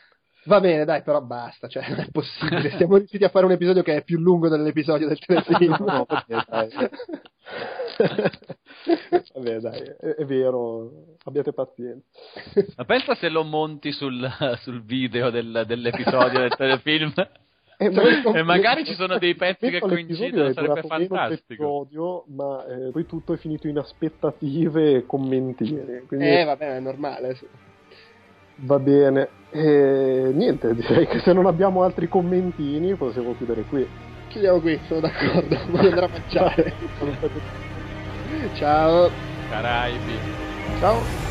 Va bene, dai, però basta, cioè, non è possibile. Siamo riusciti a fare un episodio che è più lungo dell'episodio del telefilm. no, perché, dai. Vabbè, dai, è, è, vero, abbiate pazienza. Ma pensa se lo monti sul, sul video del, dell'episodio del telefilm. E, e magari ci sono dei pezzi che coincidono, sarebbe fantastico. Episodio, ma eh, poi tutto è finito in aspettative e commentini. Quindi... Eh, va bene, è normale. Sì. Va bene, e niente, direi che se non abbiamo altri commentini possiamo chiudere qui. Chiudiamo qui, sono d'accordo, voglio andare a mangiare. Ciao. Caraibi. Ciao.